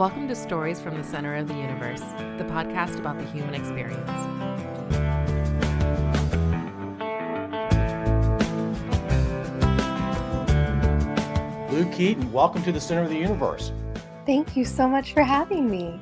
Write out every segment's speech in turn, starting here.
Welcome to Stories from the Center of the Universe, the podcast about the human experience. Lou Keaton, welcome to the Center of the Universe. Thank you so much for having me.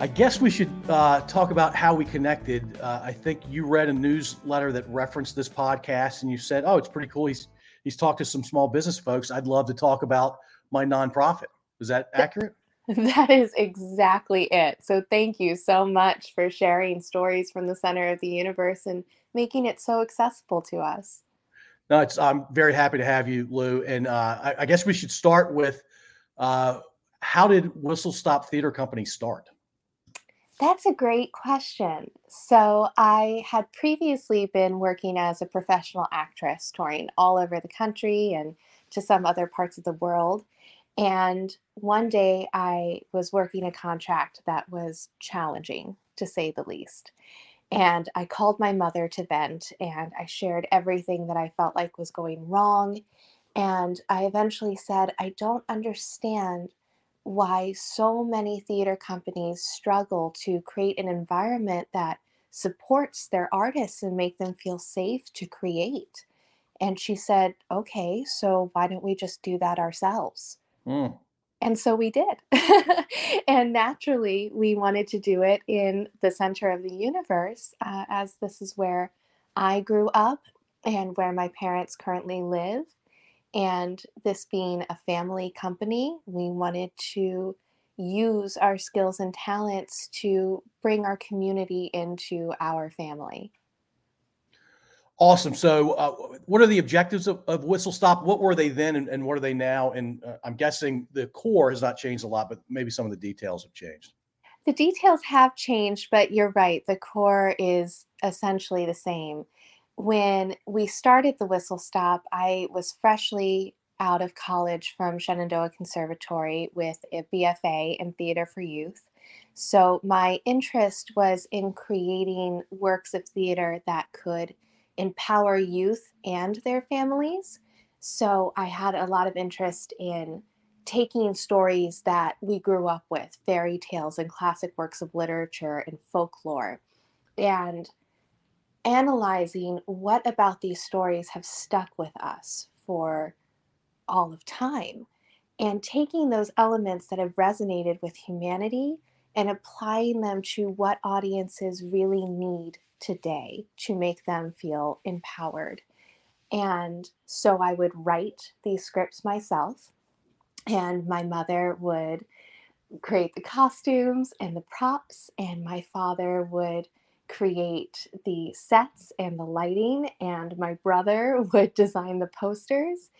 I guess we should uh, talk about how we connected. Uh, I think you read a newsletter that referenced this podcast, and you said, "Oh, it's pretty cool. He's he's talked to some small business folks. I'd love to talk about my nonprofit." Is that accurate? That is exactly it. So, thank you so much for sharing stories from the center of the universe and making it so accessible to us. No, it's, I'm very happy to have you, Lou. And uh, I, I, guess we should start with uh, how did Whistle Stop Theater Company start? That's a great question. So, I had previously been working as a professional actress, touring all over the country and to some other parts of the world. And one day I was working a contract that was challenging, to say the least. And I called my mother to vent and I shared everything that I felt like was going wrong. And I eventually said, I don't understand why so many theater companies struggle to create an environment that supports their artists and make them feel safe to create. And she said, Okay, so why don't we just do that ourselves? Mm. And so we did. and naturally, we wanted to do it in the center of the universe, uh, as this is where I grew up and where my parents currently live. And this being a family company, we wanted to use our skills and talents to bring our community into our family. Awesome. So, uh, what are the objectives of, of, Whistle Stop? What were they then, and, and what are they now? And uh, I'm guessing the core has not changed a lot, but maybe some of the details have changed. The details have changed, but you're right. The core is essentially the same. When we started the Whistle Stop, I was freshly out of college from Shenandoah Conservatory with a BFA in theater for youth. So, my interest was in creating works of theater that could empower youth and their families. So I had a lot of interest in taking stories that we grew up with, fairy tales and classic works of literature and folklore, and analyzing what about these stories have stuck with us for all of time, and taking those elements that have resonated with humanity and applying them to what audiences really need today to make them feel empowered. And so I would write these scripts myself, and my mother would create the costumes and the props, and my father would create the sets and the lighting, and my brother would design the posters.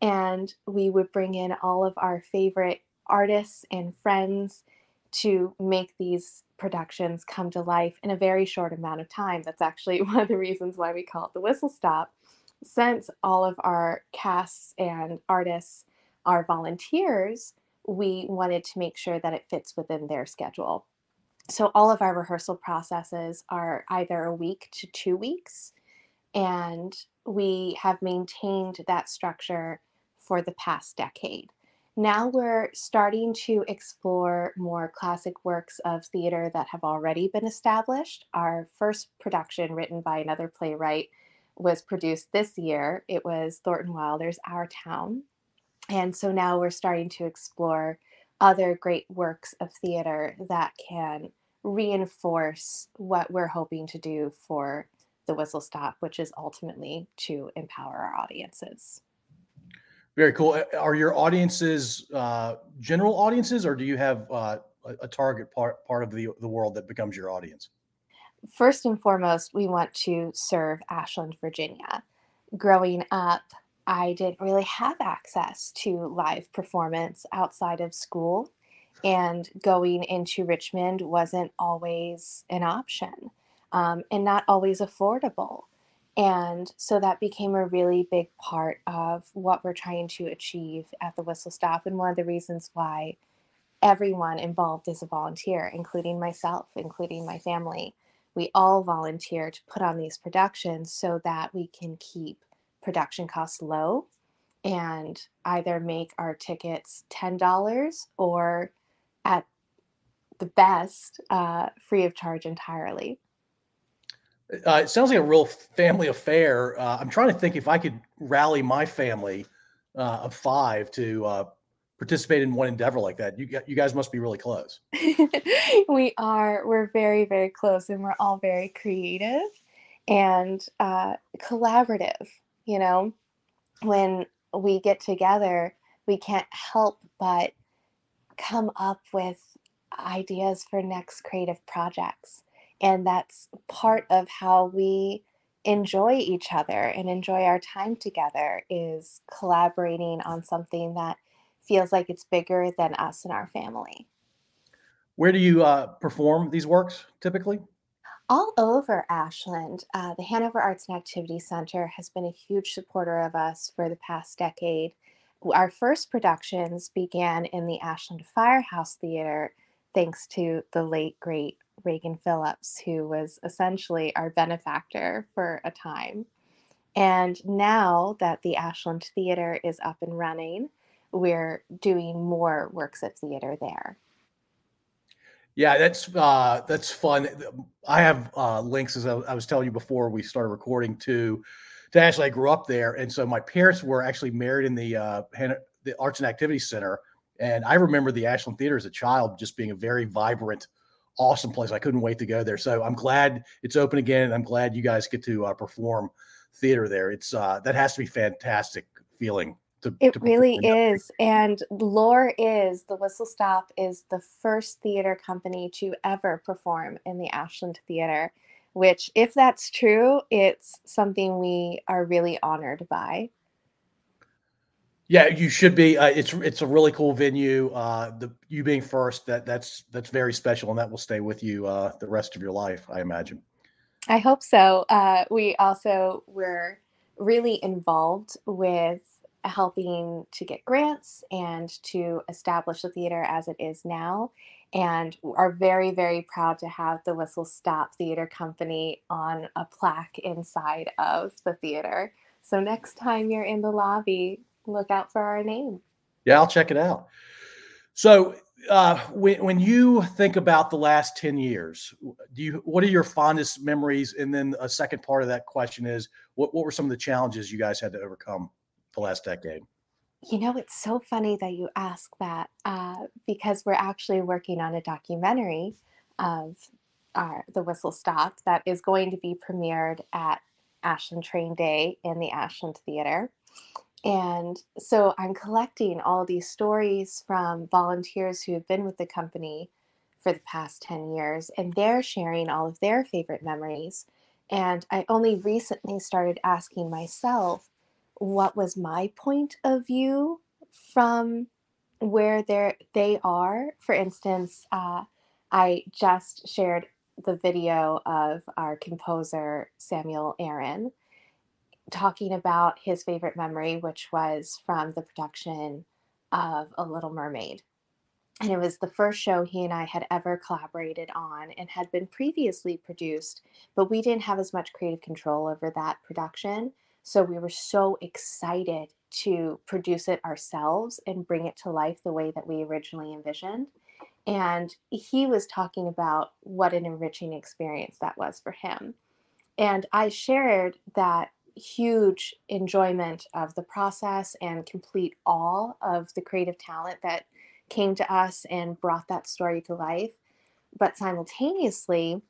And we would bring in all of our favorite artists and friends to make these productions come to life in a very short amount of time. That's actually one of the reasons why we call it the Whistle Stop. Since all of our casts and artists are volunteers, we wanted to make sure that it fits within their schedule. So all of our rehearsal processes are either a week to two weeks, and we have maintained that structure for the past decade. Now we're starting to explore more classic works of theater that have already been established. Our first production, written by another playwright, was produced this year. It was Thornton Wilder's Our Town. And so now we're starting to explore other great works of theater that can reinforce what we're hoping to do for the Whistle Stop, which is ultimately to empower our audiences. Very cool. Are your audiences uh, general audiences, or do you have uh, a target part part of the the world that becomes your audience? First and foremost, we want to serve Ashland, Virginia. Growing up, I didn't really have access to live performance outside of school, and going into Richmond wasn't always an option, um, and not always affordable. And so that became a really big part of what we're trying to achieve at the Whistle Stop. And one of the reasons why everyone involved is a volunteer, including myself, including my family. We all volunteer to put on these productions so that we can keep production costs low and either make our tickets $10 or at the best uh, free of charge entirely. Uh, it sounds like a real family affair. Uh, I'm trying to think if I could rally my family uh, of five to uh, participate in one endeavor like that. You you guys must be really close. we are. We're very very close, and we're all very creative and uh, collaborative. You know, when we get together, we can't help but come up with ideas for next creative projects and that's part of how we enjoy each other and enjoy our time together is collaborating on something that feels like it's bigger than us and our family. Where do you uh, perform these works typically? All over ashland. Uh, the hanover arts and activity center has been a huge supporter of us for the past decade. Our first productions began in the ashland firehouse theater thanks to the late great Reagan Phillips, who was essentially our benefactor for a time. And now that the Ashland Theater is up and running, we're doing more works of theater there. Yeah, that's uh, that's fun. I have uh, links, as I, was telling you before we started recording, to to Ashland. I grew up there, and so my parents were actually married in the uh, the Arts and Activity Center, and I remember the Ashland Theater as a child just being a very vibrant awesome place. I couldn't wait to go there. So I'm glad it's open again, and I'm glad you guys get to uh, perform theater there. It's uh, that has to be fantastic feeling. To, it to really is, and lore is the Whistle Stop is the first theater company to ever perform in the Ashland Theater. Which, if that's true, it's something we are really honored by. Yeah, you should be. Uh, it's it's a really cool venue. Uh, the you being first, that that's that's very special, and that will stay with you uh, the rest of your life, I imagine. I hope so. Uh, we also were really involved with helping to get grants and to establish the theater as it is now, and are very very proud to have the Whistle Stop Theater Company on a plaque inside of the theater. So next time you're in the lobby, look out for our name. Yeah, I'll check it out. So, uh, when when you think about the last ten years, do you what are your fondest memories? And then a second part of that question is, what what were some of the challenges you guys had to overcome the last decade? You know, it's so funny that you ask that uh, because we're actually working on a documentary of our, the Whistle Stop that is going to be premiered at Ashland Train Day in the Ashland Theater. And so I'm collecting all these stories from volunteers who have been with the company for the past 10 years, and they're sharing all of their favorite memories. And I only recently started asking myself, what was my point of view from where they are? For instance, uh, I just shared the video of our composer Samuel Aaron talking about his favorite memory, which was from the production of A Little Mermaid. And it was the first show he and I had ever collaborated on and had been previously produced, but we didn't have as much creative control over that production. So we were so excited to produce it ourselves and bring it to life the way that we originally envisioned. And he was talking about what an enriching experience that was for him. And I shared that huge enjoyment of the process and complete awe of the creative talent that came to us and brought that story to life. But simultaneously,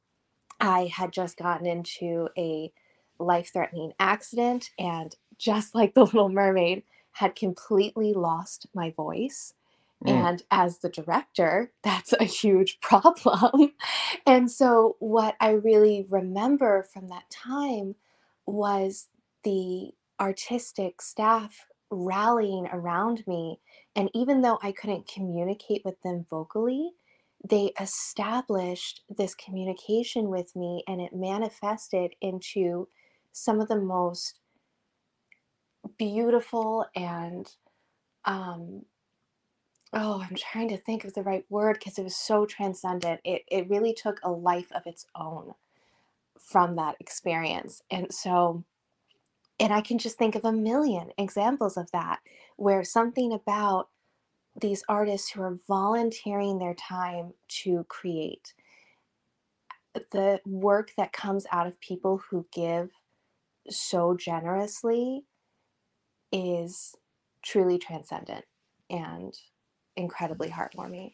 I had just gotten into a life threatening accident and just like the little mermaid had completely lost my voice mm. and as the director that's a huge problem and so what i really remember from that time was the artistic staff rallying around me. And even though I couldn't communicate with them vocally, they established this communication with me and it manifested into some of the most beautiful and um, oh i'm trying to think of the right word because it was so transcendent it, it really took a life of its own from that experience and so and I can just think of a million examples of that where something about these artists who are volunteering their time to create uh, the work that comes out of people who give so generously is truly transcendent and incredibly heartwarming.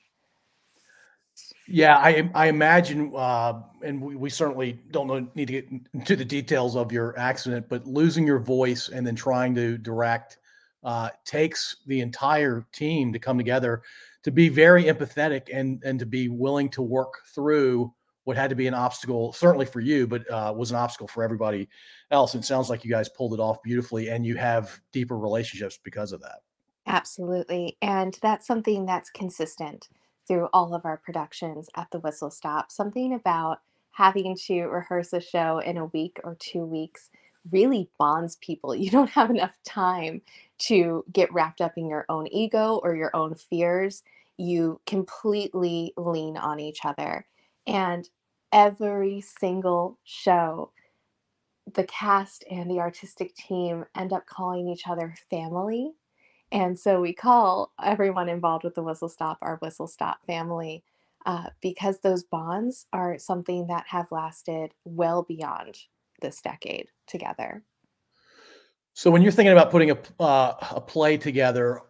Yeah, I I imagine, uh, and we, we certainly don't know, need to get into the details of your accident, but losing your voice and then trying to direct uh, takes the entire team to come together to be very empathetic and and to be willing to work through what had to be an obstacle, certainly for you, but uh, was an obstacle for everybody else. It sounds like you guys pulled it off beautifully, and you have deeper relationships because of that. Absolutely, and that's something that's consistent through all of our productions at the Whistle Stop. Something about having to rehearse a show in a week or two weeks really bonds people. You don't have enough time to get wrapped up in your own ego or your own fears. You completely lean on each other. And every single show, the cast and the artistic team end up calling each other family. And so we call everyone involved with the Whistle Stop our Whistle Stop family uh, because those bonds are something that have lasted well beyond this decade together. So when you're thinking about putting a uh, a play together,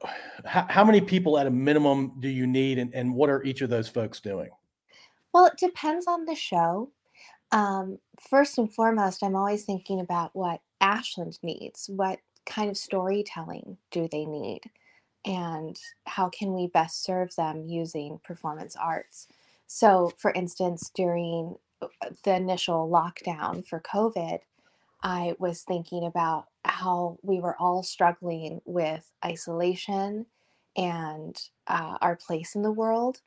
how, how, many people at a minimum do you need, and, and what are each of those folks doing? Well, it depends on the show. Um, first and foremost, I'm always thinking about what Ashland needs. What kind of storytelling do they need? And how can we best serve them using performance arts? So, for instance, during uh, the initial lockdown for COVID, I was thinking about how we were all struggling with isolation and uh, our place in the world.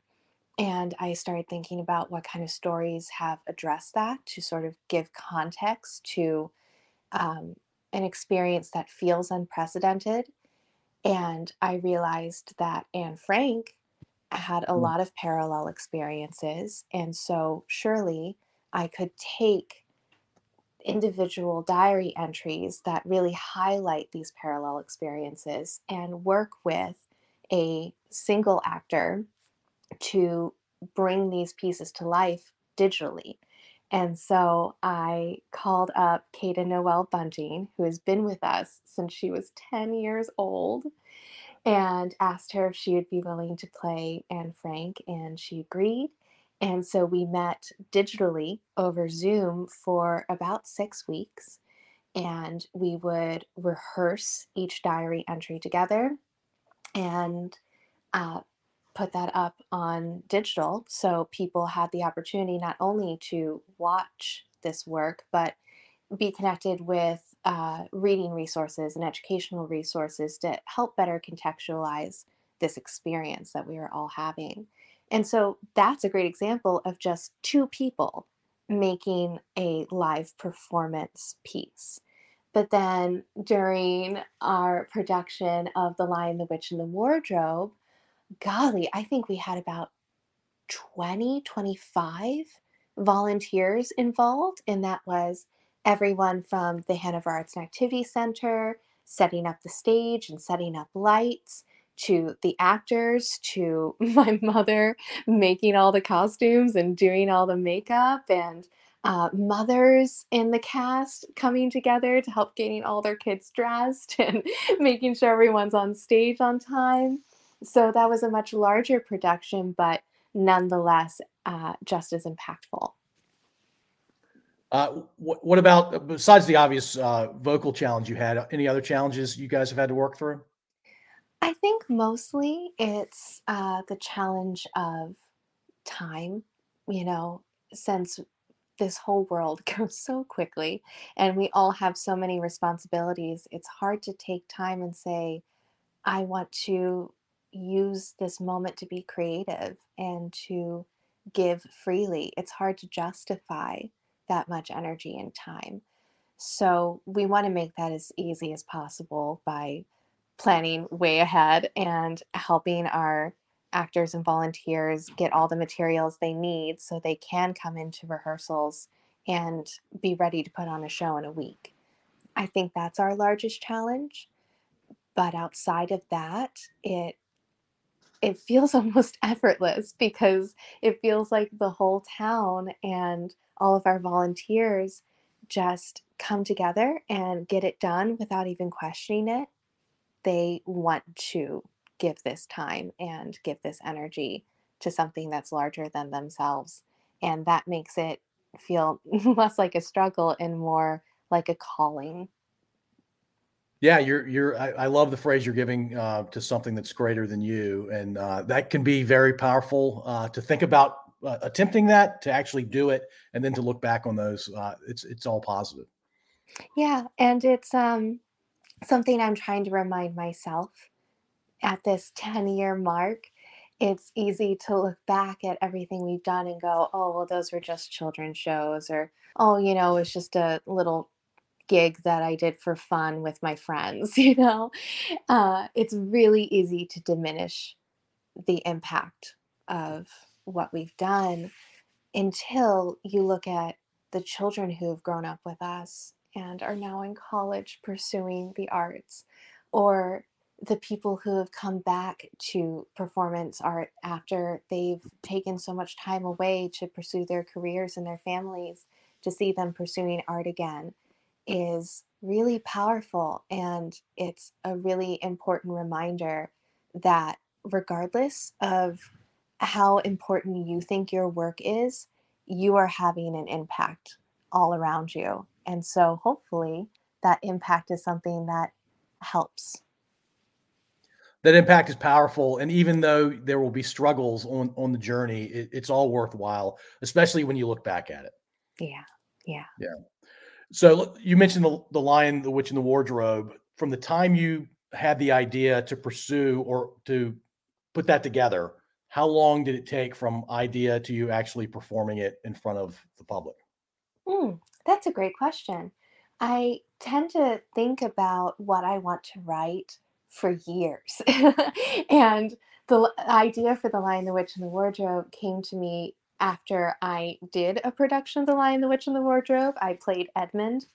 And I started thinking about what kind of stories have addressed that to sort of give context to um, an experience that feels unprecedented. And I realized that Anne Frank had a mm. lot of parallel experiences. And so surely I could take individual diary entries that really highlight these parallel experiences and work with a single actor to bring these pieces to life digitally. And so I called up Kata Noel Bunting, who has been with us since she was 10 years old, and asked her if she would be willing to play Anne Frank, and she agreed. And so we met digitally over Zoom for about six weeks, and we would rehearse each diary entry together and uh, put that up on digital so people had the opportunity not only to watch this work but be connected with uh, reading resources and educational resources to help better contextualize this experience that we are all having. And so that's a great example of just two people making a live performance piece. But then during our production of The Lion, the Witch, and the Wardrobe, golly, I think we had about 20, 25 volunteers involved. And that was everyone from the Hanover Arts and Activity Center, setting up the stage and setting up lights, to the actors, to my mother making all the costumes and doing all the makeup, and uh, mothers in the cast coming together to help getting all their kids dressed and making sure everyone's on stage on time. So that was a much larger production, but nonetheless uh, just as impactful. Uh, what, what, about besides the obvious uh, vocal challenge you had? Any other challenges you guys have had to work through? I think mostly it's uh, the challenge of time. You know, since this whole world goes so quickly and we all have so many responsibilities, it's hard to take time and say, I want to use this moment to be creative and to give freely. It's hard to justify that much energy and time. So we want to make that as easy as possible by planning way ahead and helping our actors and volunteers get all the materials they need so they can come into rehearsals and be ready to put on a show in a week. I think that's our largest challenge. But outside of that, it it feels almost effortless because it feels like the whole town and all of our volunteers just come together and get it done without even questioning it. They want to give this time and give this energy to something that's larger than themselves. And that makes it feel less like a struggle and more like a calling. Yeah, you're you're. I, I love the phrase you're giving uh, to something that's greater than you, and uh, that can be very powerful uh, to think about uh, attempting that, to actually do it, and then to look back on those. Uh, it's it's all positive. Yeah, and it's um, something I'm trying to remind myself at this 10 year mark. It's easy to look back at everything we've done and go, oh, well, those were just children's shows, or oh, you know, it's just a little gig that I did for fun with my friends, you know? Uh, it's really easy to diminish the impact of what we've done until you look at the children who have grown up with us and are now in college pursuing the arts, or the people who have come back to performance art after they've taken so much time away to pursue their careers and their families, to see them pursuing art again is really powerful. And it's a really important reminder that regardless of how important you think your work is, you are having an impact all around you. And so hopefully that impact is something that helps. That impact is powerful. And even though there will be struggles on, on the journey, it, it's all worthwhile, especially when you look back at it. Yeah. Yeah. Yeah. So you mentioned the, the lion, the witch, and the wardrobe. From the time you had the idea to pursue or to put that together, how long did it take from idea to you actually performing it in front of the public? Mm, that's a great question. I tend to think about what I want to write for years. and the idea for The Lion, the Witch, and the Wardrobe came to me after I did a production of The Lion, the Witch, and the Wardrobe. I played Edmund.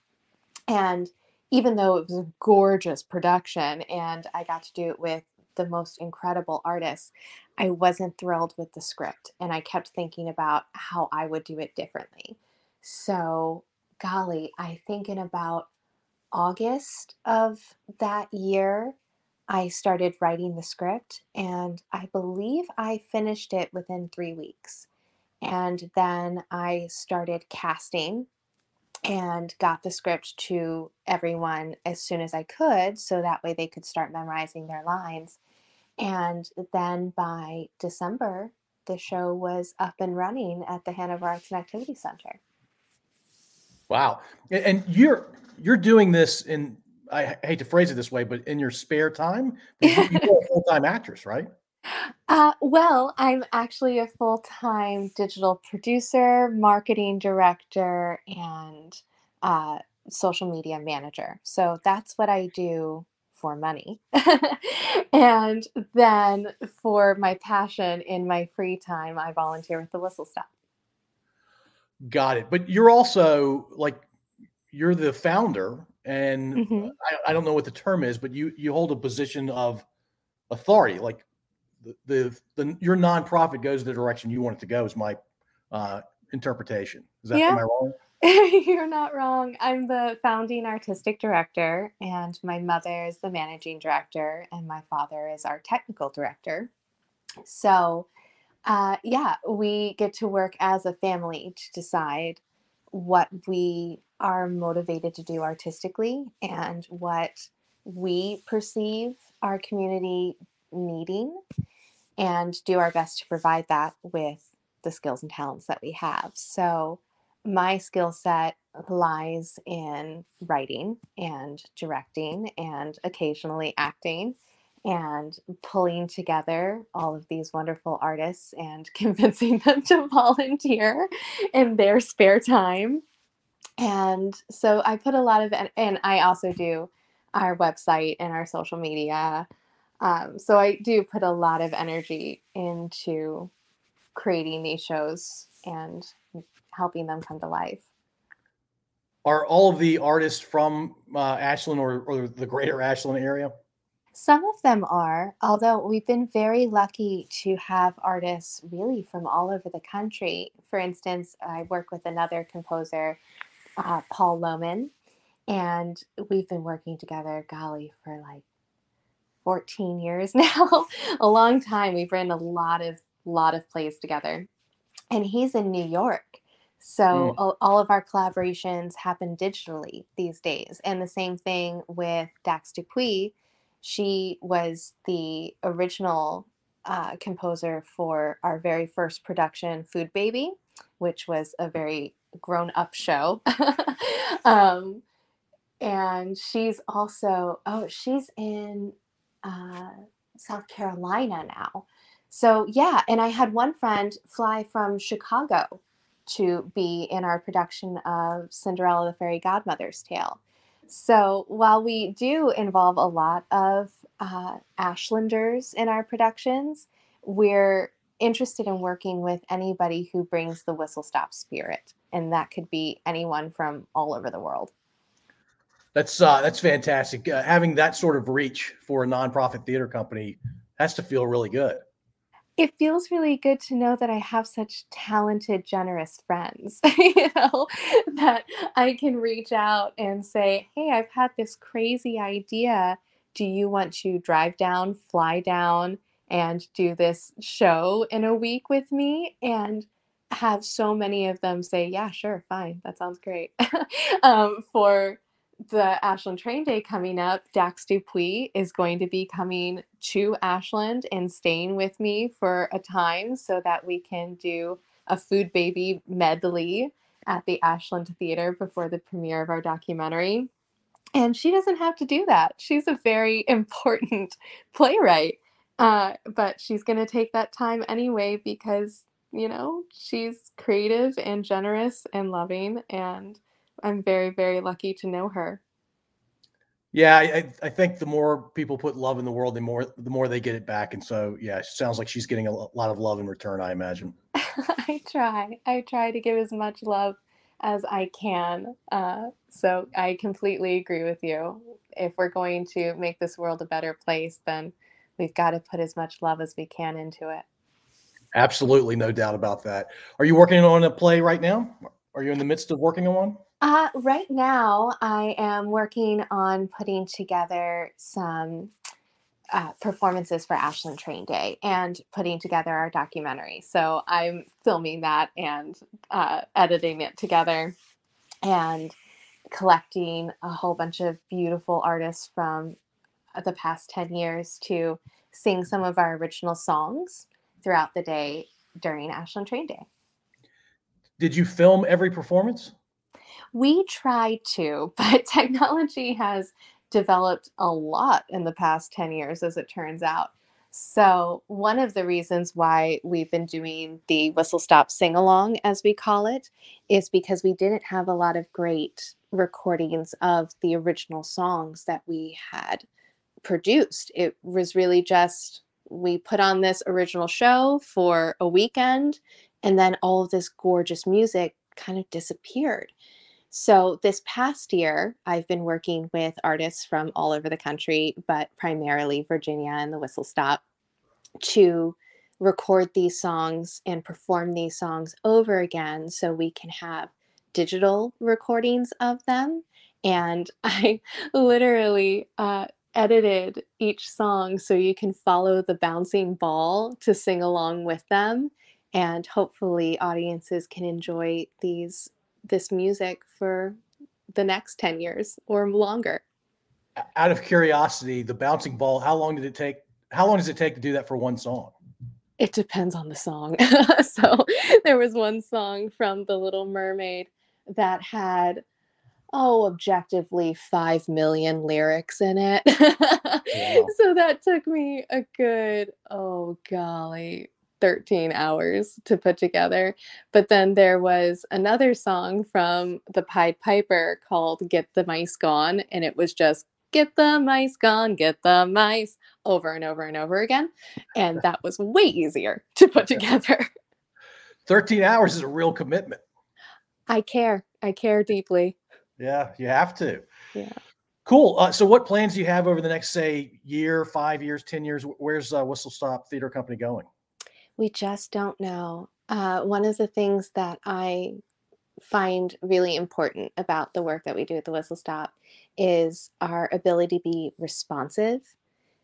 And even though it was a gorgeous production and I got to do it with the most incredible artists, I wasn't thrilled with the script. And I kept thinking about how I would do it differently. So, golly, I think in about August of that year, I started writing the script, and I believe I finished it within three weeks. And then I started casting and got the script to everyone as soon as I could so that way they could start memorizing their lines. And then by December, the show was up and running at the Hanover Arts and Activity Center. Wow. And you're you're doing this in I hate to phrase it this way, but in your spare time, you're a full-time actress, right? Uh, well, I'm actually a full time digital producer, marketing director, and uh, social media manager. So that's what I do for money. and then for my passion in my free time, I volunteer with the Whistle Stop. Got it. But you're also like, you're the founder, and mm-hmm. I, I don't know what the term is, but you you hold a position of authority. Like the, the, the your nonprofit goes the direction you want it to go is my uh, interpretation. Is that yeah. am I wrong? You're not wrong. I'm the founding artistic director, and my mother is the managing director, and my father is our technical director. So, uh, yeah, we get to work as a family to decide what we are motivated to do artistically and what we perceive our community needing and do our best to provide that with the skills and talents that we have. So, my skill set lies in writing and directing and occasionally acting and pulling together all of these wonderful artists and convincing them to volunteer in their spare time. And so I put a lot of, and I also do our website and our social media um, so I do put a lot of energy into creating these shows and helping them come to life. Are all of the artists from uh, Ashland or, or the greater Ashland area? Some of them are, although we've been very lucky to have artists really from all over the country. For instance, I work with another composer, uh, Paul Lohman, and we've been working together, golly, for like 14 years now, a long time. We've written a lot of lot of plays together. And he's in New York. So Mm. all, all of our collaborations happen digitally these days. And the same thing with Dax Dupuis. She was the original uh, composer for our very first production, Food Baby, which was a very grown up show. um, and she's also, oh, she's in uh, South Carolina now. So, yeah. And I had one friend fly from Chicago to be in our production of Cinderella the Fairy Godmother's Tale. So, while we do involve a lot of uh, Ashlanders in our productions, we're interested in working with anybody who brings the whistle stop spirit. And that could be anyone from all over the world. That's uh, that's fantastic. Uh, having that sort of reach for a nonprofit theater company has to feel really good. It feels really good to know that I have such talented, generous friends, you know, that I can reach out and say, Hey, I've had this crazy idea. Do you want to drive down, fly down, and do this show in a week with me? And have so many of them say, Yeah, sure, fine. That sounds great. um, for the Ashland Train Day coming up, Dax Dupuis is going to be coming to Ashland and staying with me for a time so that we can do a food baby medley at the Ashland Theater before the premiere of our documentary. And she doesn't have to do that. She's a very important playwright. Uh, but she's going to take that time anyway because, you know, she's creative and generous and loving. And I'm very, very lucky to know her. Yeah, I, I think the more people put love in the world, the more the more they get it back. And so, yeah, it sounds like she's getting a lot of love in return. I imagine. I try. I try to give as much love as I can. Uh, so I completely agree with you. If we're going to make this world a better place, then we've got to put as much love as we can into it. Absolutely, no doubt about that. Are you working on a play right now? Are you in the midst of working on one? Uh, right now, I am working on putting together some uh, performances for Ashland Train Day and putting together our documentary. So I'm filming that and uh, editing it together and collecting a whole bunch of beautiful artists from the past 10 years to sing some of our original songs throughout the day during Ashland Train Day. Did you film every performance? We try to, but technology has developed a lot in the past 10 years, as it turns out. So, one of the reasons why we've been doing the Whistle Stop Sing Along, as we call it, is because we didn't have a lot of great recordings of the original songs that we had produced. It was really just we put on this original show for a weekend, and then all of this gorgeous music kind of disappeared. So, this past year, I've been working with artists from all over the country, but primarily Virginia and the Whistle Stop, to record these songs and perform these songs over again so we can have digital recordings of them. And I literally uh, edited each song so you can follow the bouncing ball to sing along with them. And hopefully, audiences can enjoy these this music for the next 10 years or longer. Out of curiosity, the bouncing ball, how long did it take? How long does it take to do that for one song? It depends on the song. so there was one song from The Little Mermaid that had, oh, objectively 5 million lyrics in it. Wow. so that took me a good, oh, golly, 13 hours to put together. But then there was another song from the Pied Piper called Get the Mice Gone. And it was just get the mice gone, get the mice over and over and over again. And that was way easier to put together. 13 hours is a real commitment. I care. I care deeply. Yeah, you have to. Yeah. Cool. Uh, so, what plans do you have over the next, say, year, five years, ten years? Where's uh, Whistle Stop Theater Company going? We just don't know. Uh, one of the things that I find really important about the work that we do at the Whistle Stop is our ability to be responsive.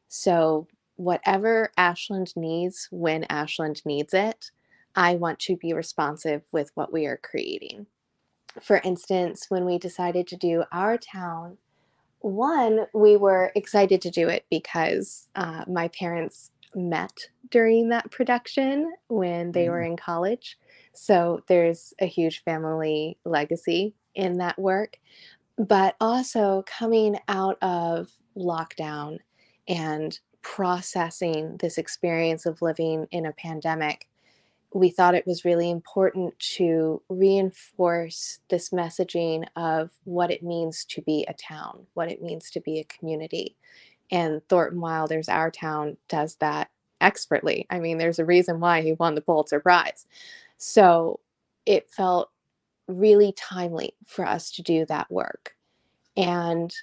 So, whatever Ashland needs when Ashland needs it, I want to be responsive with what we are creating. For instance, when we decided to do our town, one, we were excited to do it because uh, my parents met during that production when they were mm. in college. So there's a huge family legacy in that work. But also coming out of lockdown and processing this experience of living in a pandemic, we thought it was really important to reinforce this messaging of what it means to be a town, what it means to be a community. And Thornton Wilder's Our Town does that expertly. I mean, there's a reason why he won the Pulitzer Prize. So it felt really timely for us to do that work. And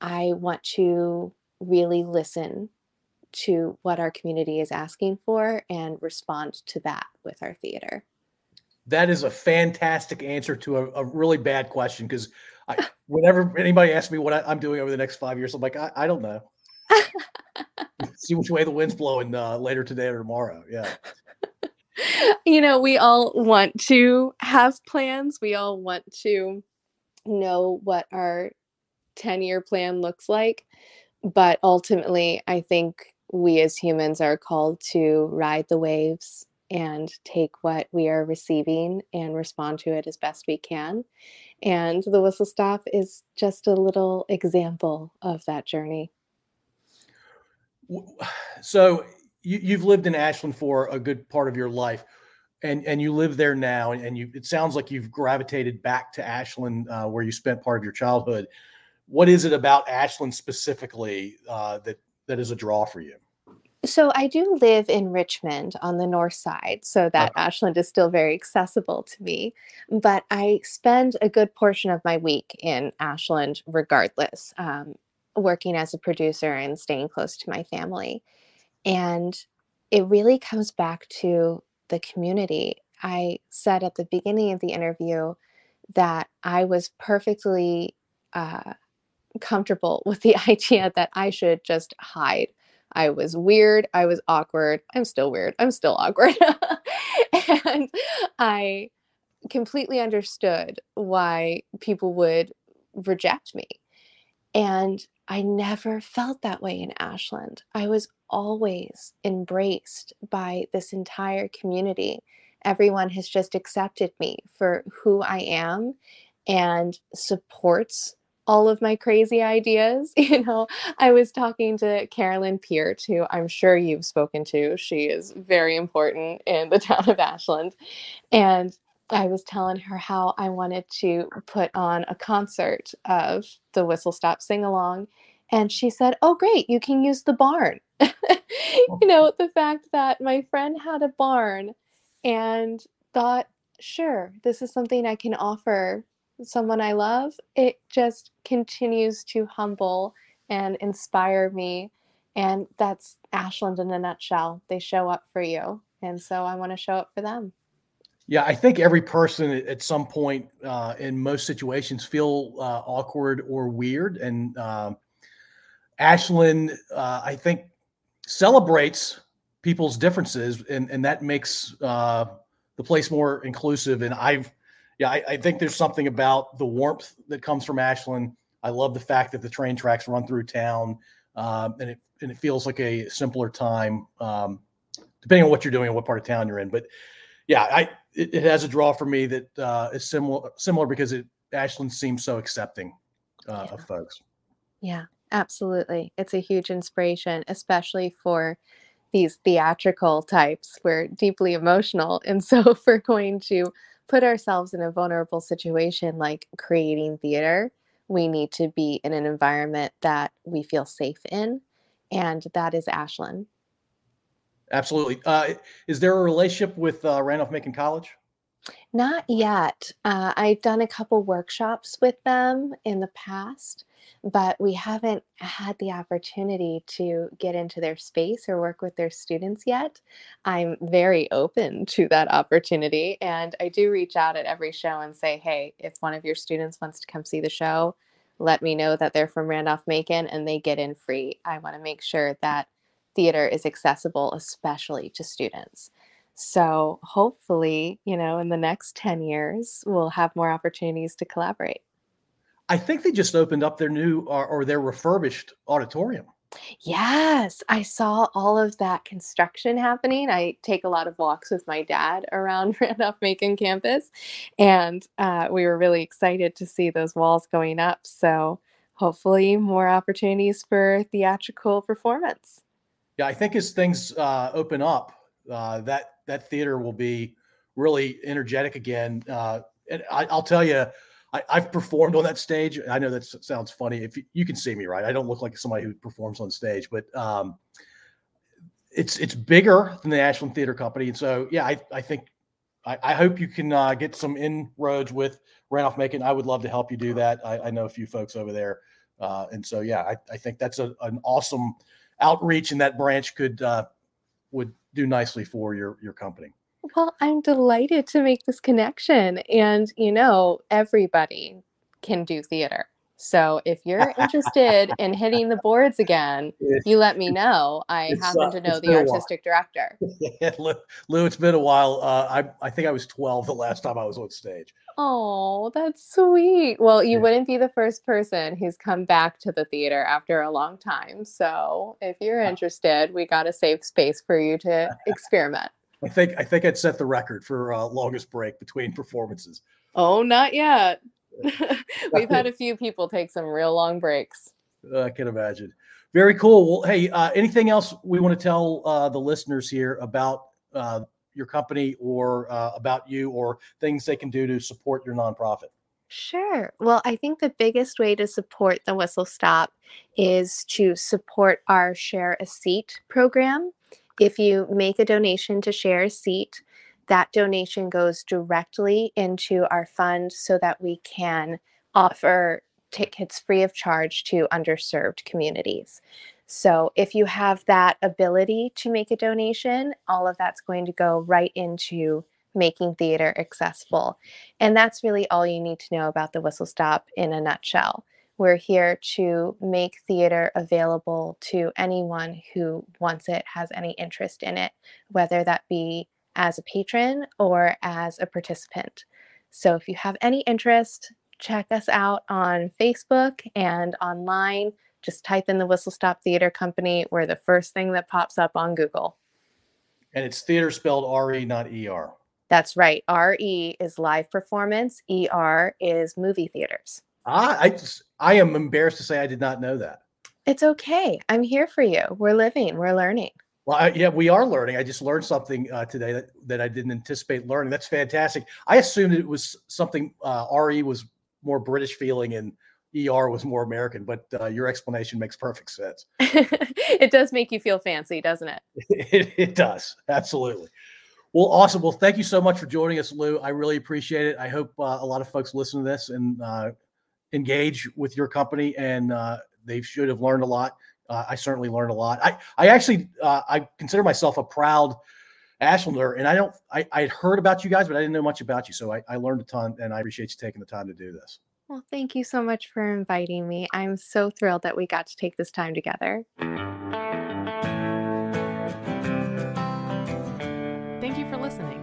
I want to really listen to what our community is asking for and respond to that with our theater. That is a fantastic answer to a, a really bad question because whenever anybody asks me what I, am doing over the next five years, I'm like, I, I don't know. See which way the wind's blowing uh, later today or tomorrow. Yeah. You know, we all want to have plans. We all want to know what our 10 year plan looks like. But ultimately, I think we as humans are called to ride the waves and take what we are receiving and respond to it as best we can. And the whistle stop is just a little example of that journey. So you, have lived in Ashland for a good part of your life, and and you live there now, and you it sounds like you've gravitated back to Ashland, uh, where you spent part of your childhood. What is it about Ashland specifically uh, that that is a draw for you? So I do live in Richmond on the north side, so that okay. Ashland is still very accessible to me. But I spend a good portion of my week in Ashland, regardless, um, working as a producer and staying close to my family. And it really comes back to the community. I said at the beginning of the interview that I was perfectly uh, comfortable with the idea that I should just hide I was weird. I was awkward. I'm still weird. I'm still awkward. and I completely understood why people would reject me. And I never felt that way in Ashland. I was always embraced by this entire community. Everyone has just accepted me for who I am and supports all of my crazy ideas. You know, I was talking to Carolyn Peart, who I'm sure you've spoken to. She is very important in the town of Ashland. And I was telling her how I wanted to put on a concert of the Whistle Stop Sing Along. And she said, Oh, great, you can use the barn. Oh. you know, the fact that my friend had a barn and thought, sure, this is something I can offer someone I love, it just continues to humble and inspire me. And that's Ashland in a nutshell. They show up for you. And so I want to show up for them. Yeah, I think every person at some point uh, in most situations feel uh, awkward or weird. And Ashland, uh, I think, celebrates people's differences, and, and that makes uh, the place more inclusive. And I've yeah, I, I, think there's something about the warmth that comes from Ashland. I love the fact that the train tracks run through town, um, and it and it feels like a simpler time, um, depending on what you're doing and what part of town you're in. But yeah, I it, it has a draw for me that uh, is similar similar because it Ashland seems so accepting uh, yeah. of folks. Yeah, absolutely. It's a huge inspiration, especially for these theatrical types. We're deeply emotional, and so if we're going to put ourselves in a vulnerable situation like creating theater, we need to be in an environment that we feel safe in. And that is Ashland. Absolutely. Uh, is there a relationship with uh, Randolph Macon College? Not yet. Uh, I've done a couple workshops with them in the past, but we haven't had the opportunity to get into their space or work with their students yet. I'm very open to that opportunity, and I do reach out at every show and say, hey, if one of your students wants to come see the show, let me know that they're from Randolph Macon and they get in free. I want to make sure that theater is accessible, especially to students. So hopefully, you know, in the next 10 years, we'll have more opportunities to collaborate. I think they just opened up their new or, or their refurbished auditorium. Yes, I saw all of that construction happening. I take a lot of walks with my dad around Randolph Macon campus, and uh, we were really excited to see those walls going up. So, hopefully, more opportunities for theatrical performance. Yeah, I think as things uh, open up, uh, that that theater will be really energetic again. Uh, and I, will tell you, I, have performed on that stage. I know that sounds funny. If you, you, can see me, right? I don't look like somebody who performs on stage, but um, it's it's bigger than the Ashland Theater Company, and so yeah, I I think I, I hope you can uh, get some inroads with Randolph Macon. I would love to help you do that. I, I know a few folks over there, uh, and so yeah, I, I think that's a, an awesome outreach, and that branch could uh, would do nicely for your your company. Well, I'm delighted to make this connection. And, you know, everybody can do theater. So if you're interested in hitting the boards again, you let me know. I happen uh, to know the artistic director. yeah, Lou, Lou, it's been a while. Uh, I, I think I was 12 the last time I was on stage. Oh, that's sweet. Well, you yeah. wouldn't be the first person who's come back to the theater after a long time. So if you're interested, we got a safe space for you to experiment. I think I think I'd set the record for uh, longest break between performances. Oh, not yet. We've had a few people take some real long breaks. I can imagine. Very cool. Well, hey, uh, anything else we want to tell uh, the listeners here about uh, your company or uh, about you or things they can do to support your nonprofit? Sure. Well, I think the biggest way to support the Whistle Stop is to support our Share a Seat program. If you make a donation to share a seat, that donation goes directly into our fund so that we can offer tickets free of charge to underserved communities. So, if you have that ability to make a donation, all of that's going to go right into making theater accessible. And that's really all you need to know about the Whistle Stop in a nutshell. We're here to make theater available to anyone who wants it, has any interest in it, whether that be as a patron or as a participant. So if you have any interest, check us out on Facebook and online. Just type in the Whistle Stop Theater Company. We're the first thing that pops up on Google. And it's theater spelled R E, not E R. That's right. R E is live performance, E R is movie theaters. Ah, I just, I am embarrassed to say I did not know that. It's okay. I'm here for you. We're living. We're learning. Well, I, yeah, we are learning. I just learned something uh, today that, that I didn't anticipate learning. That's fantastic. I assumed it was something uh, RE was more British feeling and ER was more American, but uh, your explanation makes perfect sense. it does make you feel fancy, doesn't it? it? It does. Absolutely. Well, awesome. Well, thank you so much for joining us, Lou. I really appreciate it. I hope uh, a lot of folks listen to this and uh, engage with your company, and uh, they should have learned a lot. Uh, I certainly learned a lot. I I actually uh, I consider myself a proud Ashlander, and I don't I I had heard about you guys, but I didn't know much about you, so I, I learned a ton, and I appreciate you taking the time to do this. Well, thank you so much for inviting me. I'm so thrilled that we got to take this time together. Thank you for listening.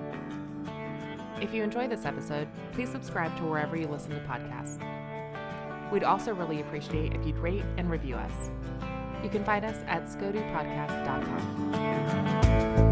If you enjoyed this episode, please subscribe to wherever you listen to podcasts. We'd also really appreciate if you'd rate and review us. You can find us at scodupodcast.com.